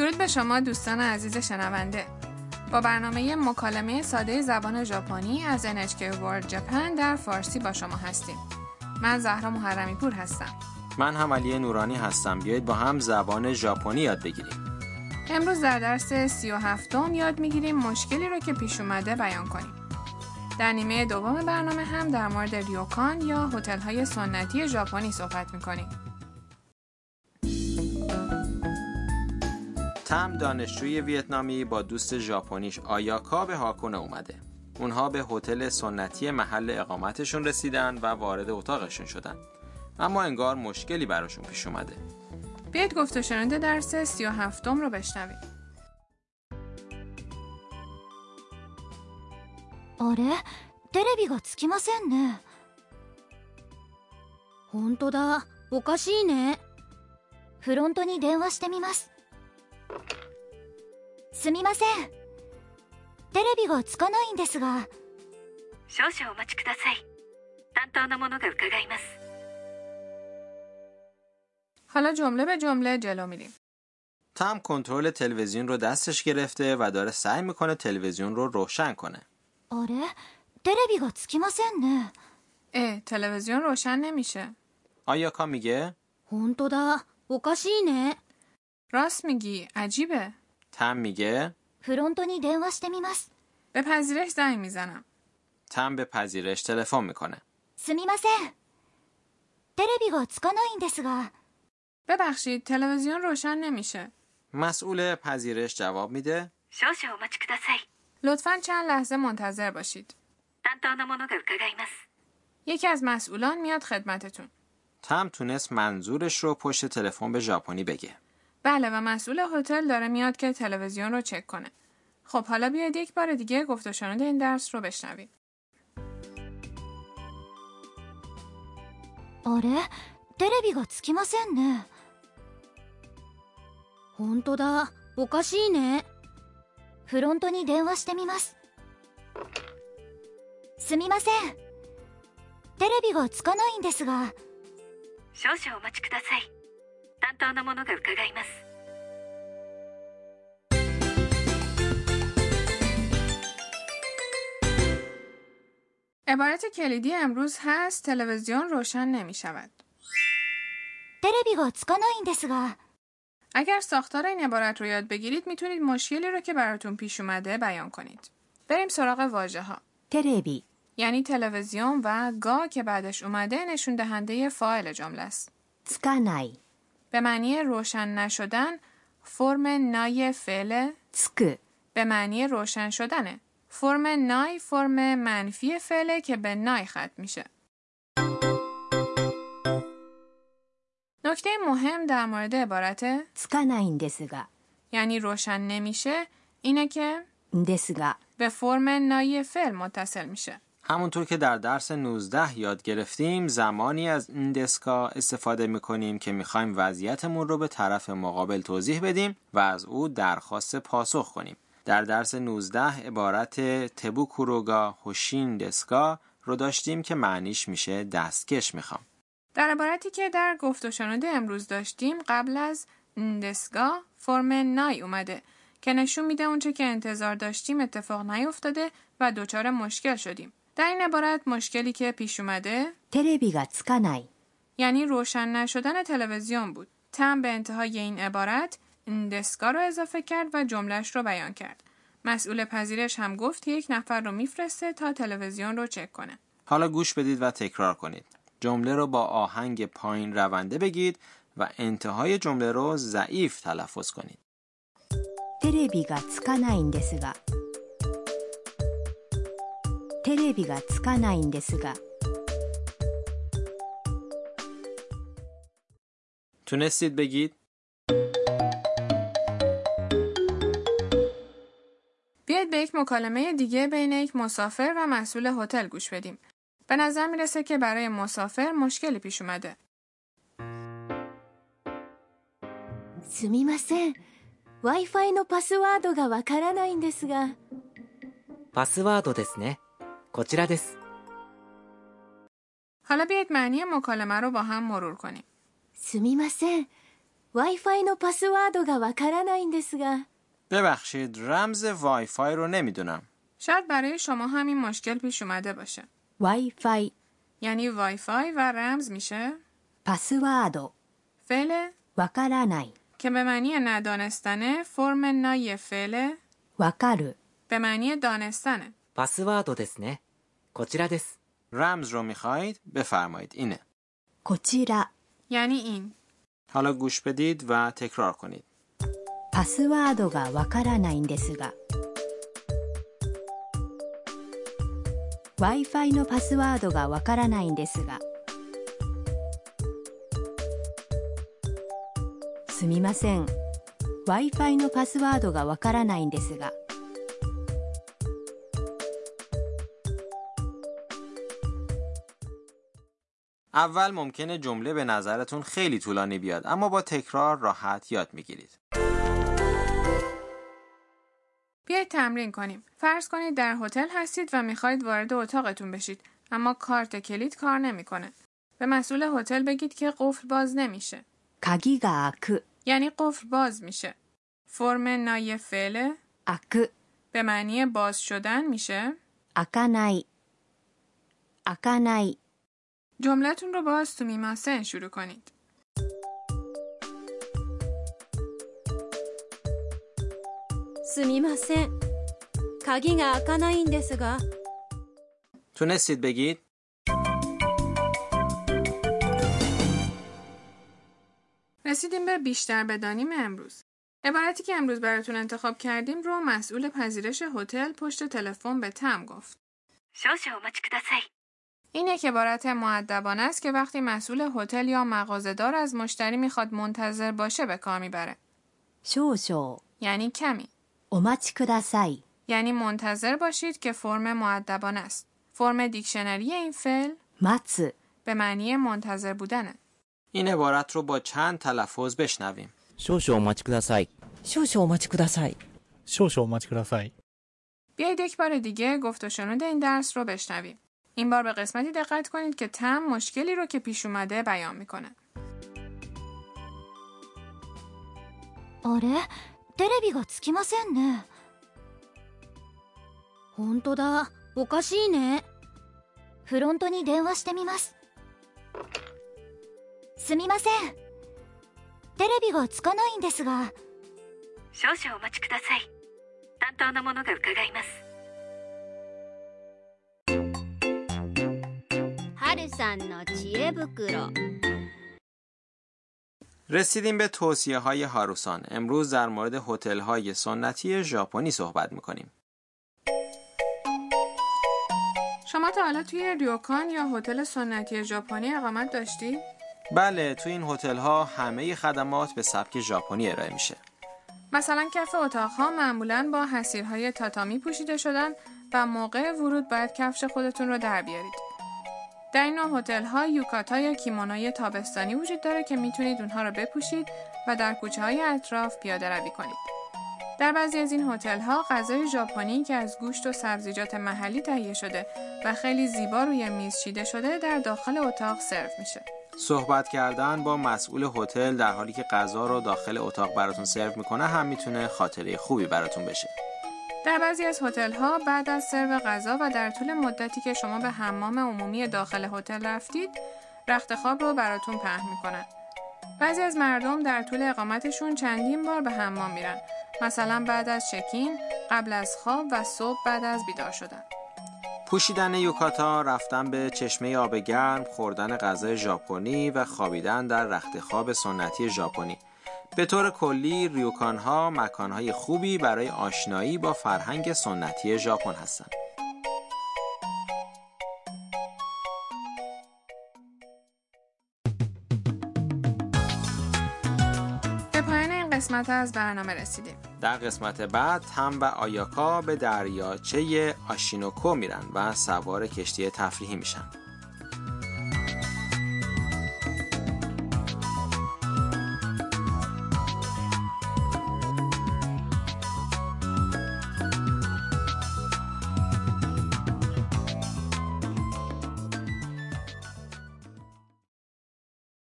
درود به شما دوستان عزیز شنونده. با برنامه مکالمه ساده زبان ژاپنی از NHK World Japan در فارسی با شما هستیم. من زهرا محرمی پور هستم. من هم علی نورانی هستم. بیایید با هم زبان ژاپنی یاد بگیریم. امروز در درس سی و هفتم یاد می‌گیریم مشکلی رو که پیش اومده بیان کنیم. در نیمه دوم برنامه هم در مورد ریوکان یا هتل های سنتی ژاپنی صحبت می‌کنیم. تم دانشجوی ویتنامی با دوست ژاپنیش آیاکا به هاکونه اومده اونها به هتل سنتی محل اقامتشون رسیدن و وارد اتاقشون شدن اما انگار مشکلی براشون پیش اومده بیاید گفت و شنونده درس سی و هفتم رو بشنویم あれテレビがつきませんね本当だおかしいねフロントに電話してみます すみませんテレビがつかないんですが少々お待ちください担当の者が伺います حالا جمله به جمله جلو میریم تم کنترل تلویزیون رو دستش گرفته و داره سعی میکنه تلویزیون رو روشن کنه あれテレビがつきませんね اه تلویزیون روشن نمیشه آیاکا میگه 本当だおかしいね راست میگی عجیبه تم میگه フロントに電話してみます به پذیرش زنگ میزنم تم به پذیرش تلفن میکنه すみませんテレビがつかないんですが ببخشید تلویزیون روشن نمیشه مسئول پذیرش جواب میده 少々お待ちください لطفا چند لحظه منتظر باشید 担当の者が伺います یکی از مسئولان میاد خدمتتون تم تونست منظورش رو پشت تلفن به ژاپنی بگه بله و مسئول هتل داره میاد که تلویزیون رو چک کنه خب حالا بیاید یک بار دیگه گفت و شنود این درس رو بشنوید あれテレビがつきませんね本当だおかしいねフロントに電話してみますすみませんテレビがつかないんですが少々お待ちください 担当の者が伺います عبارت کلیدی امروز هست تلویزیون روشن نمی شود. テレビがつかないんですが اگر ساختار این عبارت رو یاد بگیرید میتونید مشکلی رو که براتون پیش اومده بیان کنید. بریم سراغ واژه ها. テレビ یعنی تلویزیون و گا که بعدش اومده نشون دهنده فاعل جمله است. つかない به معنی روشن نشدن فرم نای فعل تسک به معنی روشن شدنه. فرم نای فرم منفی فعله که به نای ختم میشه. نکته مهم در مورد عبارت تسکانای یعنی روشن نمیشه اینه که دسگا به فرم نای فعل متصل میشه. همونطور که در درس 19 یاد گرفتیم زمانی از اندسکا استفاده می‌کنیم که می‌خوایم وضعیتمون رو به طرف مقابل توضیح بدیم و از او درخواست پاسخ کنیم در درس 19 عبارت تبو کوروگا هوشین دسکا رو داشتیم که معنیش میشه دستکش می‌خوام در عبارتی که در گفت و امروز داشتیم قبل از دسگاه فرم نای اومده که نشون میده اونچه که انتظار داشتیم اتفاق نیفتاده و دچار مشکل شدیم. در این عبارت مشکلی که پیش اومده テレビがつかない یعنی روشن نشدن تلویزیون بود. تم به انتهای این عبارت دسگاه رو اضافه کرد و جملش رو بیان کرد. مسئول پذیرش هم گفت یک نفر رو میفرسته تا تلویزیون رو چک کنه. حالا گوش بدید و تکرار کنید جمله رو با آهنگ پایین رونده بگید و انتهای جمله رو ضعیف تلفظ کنید テレビがつかないんですが テレビがつかないんですが تونستید بگید بیاید به یک مکالمه دیگه بین یک مسافر و مسئول هتل گوش بدیم. به نظر میرسه که برای مسافر مشکلی پیش اومده. すみません w i f i のパスワードがわからないんですがパスワードですね。 こちらです。 حالا بیایید معنی مکالمه رو با هم مرور کنیم. すみません Wi-Fi のパスワードがわからないんですが ببخشید رمز وای فای رو نمیدونم شاید برای شما همین مشکل پیش اومده باشه. Wi-Fi یعنی وای فای و رمز میشه パスワード فعل わからない که به معنی ندانستنه فرم نای فعل わかる به معنی دانستنه パスワードですね。こちらです。 رمز رو میخواید بفرمایید اینه こちら یعنی این حالا گوش بدید و تکرار کنید パスワードがわからないんですが Wi-Fi のパスワードがわからないんですがすみません Wi-Fi のパスワードがわからないんですが اول ممکنه جمله به نظرتون خیلی طولانی بیاد اما با تکرار راحت یاد می‌گیرید. بیایید تمرین کنیم. فرض کنید در هتل هستید و می‌خواهید وارد اتاقتون بشید اما کارت کلید کار نمی‌کنه. به مسئول هتل بگید که قفل باز نمیشه. کاگیگا یعنی قفل باز میشه. فرم نای فعل اک. به معنی باز شدن میشه. اکانای اکانای جملتون رو با سومیماسن شروع کنید. سومیماسن کاگی دسگا تونستید بگید؟ رسیدیم به بیشتر بدانیم امروز. عبارتی که امروز براتون انتخاب کردیم رو مسئول پذیرش هتل پشت تلفن به تم گفت. این یک عبارت معدبانه است که وقتی مسئول هتل یا مغازهدار از مشتری می‌خواد منتظر باشه به کار می‌بره. شوشو یعنی کمی. کداسای یعنی منتظر باشید که فرم معدبان است. فرم دیکشنری این فعل ماتس به معنی منتظر بودنه. این عبارت رو با چند تلفظ بشنویم. شوشو اوماچی کداسای. شوشو اوماچی کداسای. شوشو اوماچی کداسای. بیایید یک بار دیگه گفت و شنود این درس رو بشنویم. این بار به قسمتی دقت کنید که تم مشکلی رو که پیش اومده بیان میکنه. あれテレビがつきませんね本当だおかしいねフロントに電話してみますすみませんテレビがつかないんですが少々お待ちください担当の者が伺います はるさんの知恵袋 رسیدیم به توصیه های هاروسان امروز در مورد هتل های سنتی ژاپنی صحبت میکنیم شما تا حالا توی ریوکان یا هتل سنتی ژاپنی اقامت داشتی؟ بله تو این هتل ها همه خدمات به سبک ژاپنی ارائه میشه مثلا کف اتاقها معمولا با حسیرهای تاتامی پوشیده شدن و موقع ورود باید کفش خودتون رو در بیارید. در این نوع هتل ها یوکاتا یا کیمونای تابستانی وجود داره که می‌تونید اونها رو بپوشید و در کوچه های اطراف پیاده روی کنید. در بعضی از این هتل ها غذای ژاپنی که از گوشت و سبزیجات محلی تهیه شده و خیلی زیبا روی میز چیده شده در داخل اتاق سرو میشه. صحبت کردن با مسئول هتل در حالی که غذا رو داخل اتاق براتون سرو می‌کنه هم می‌تونه خاطره خوبی براتون بشه در بعضی از هتل ها بعد از سرو غذا و در طول مدتی که شما به حمام عمومی داخل هتل رفتید رخت خواب رو براتون پهن می‌کنن. بعضی از مردم در طول اقامتشون چندین بار به حمام میرن. مثلا بعد از چکین قبل از خواب و صبح بعد از بیدار شدن. پوشیدن یوکاتا رفتن به چشمه آب گرم خوردن غذای ژاپنی و خوابیدن در رخت خواب سنتی ژاپنی. به طور کلی ریوکان ها مکان های خوبی برای آشنایی با فرهنگ سنتی ژاپن هستند. به پایان این قسمت از برنامه رسیدیم. در قسمت بعد هم و آیاکا به دریاچه آشینوکو میرن و سوار کشتی تفریحی میشن.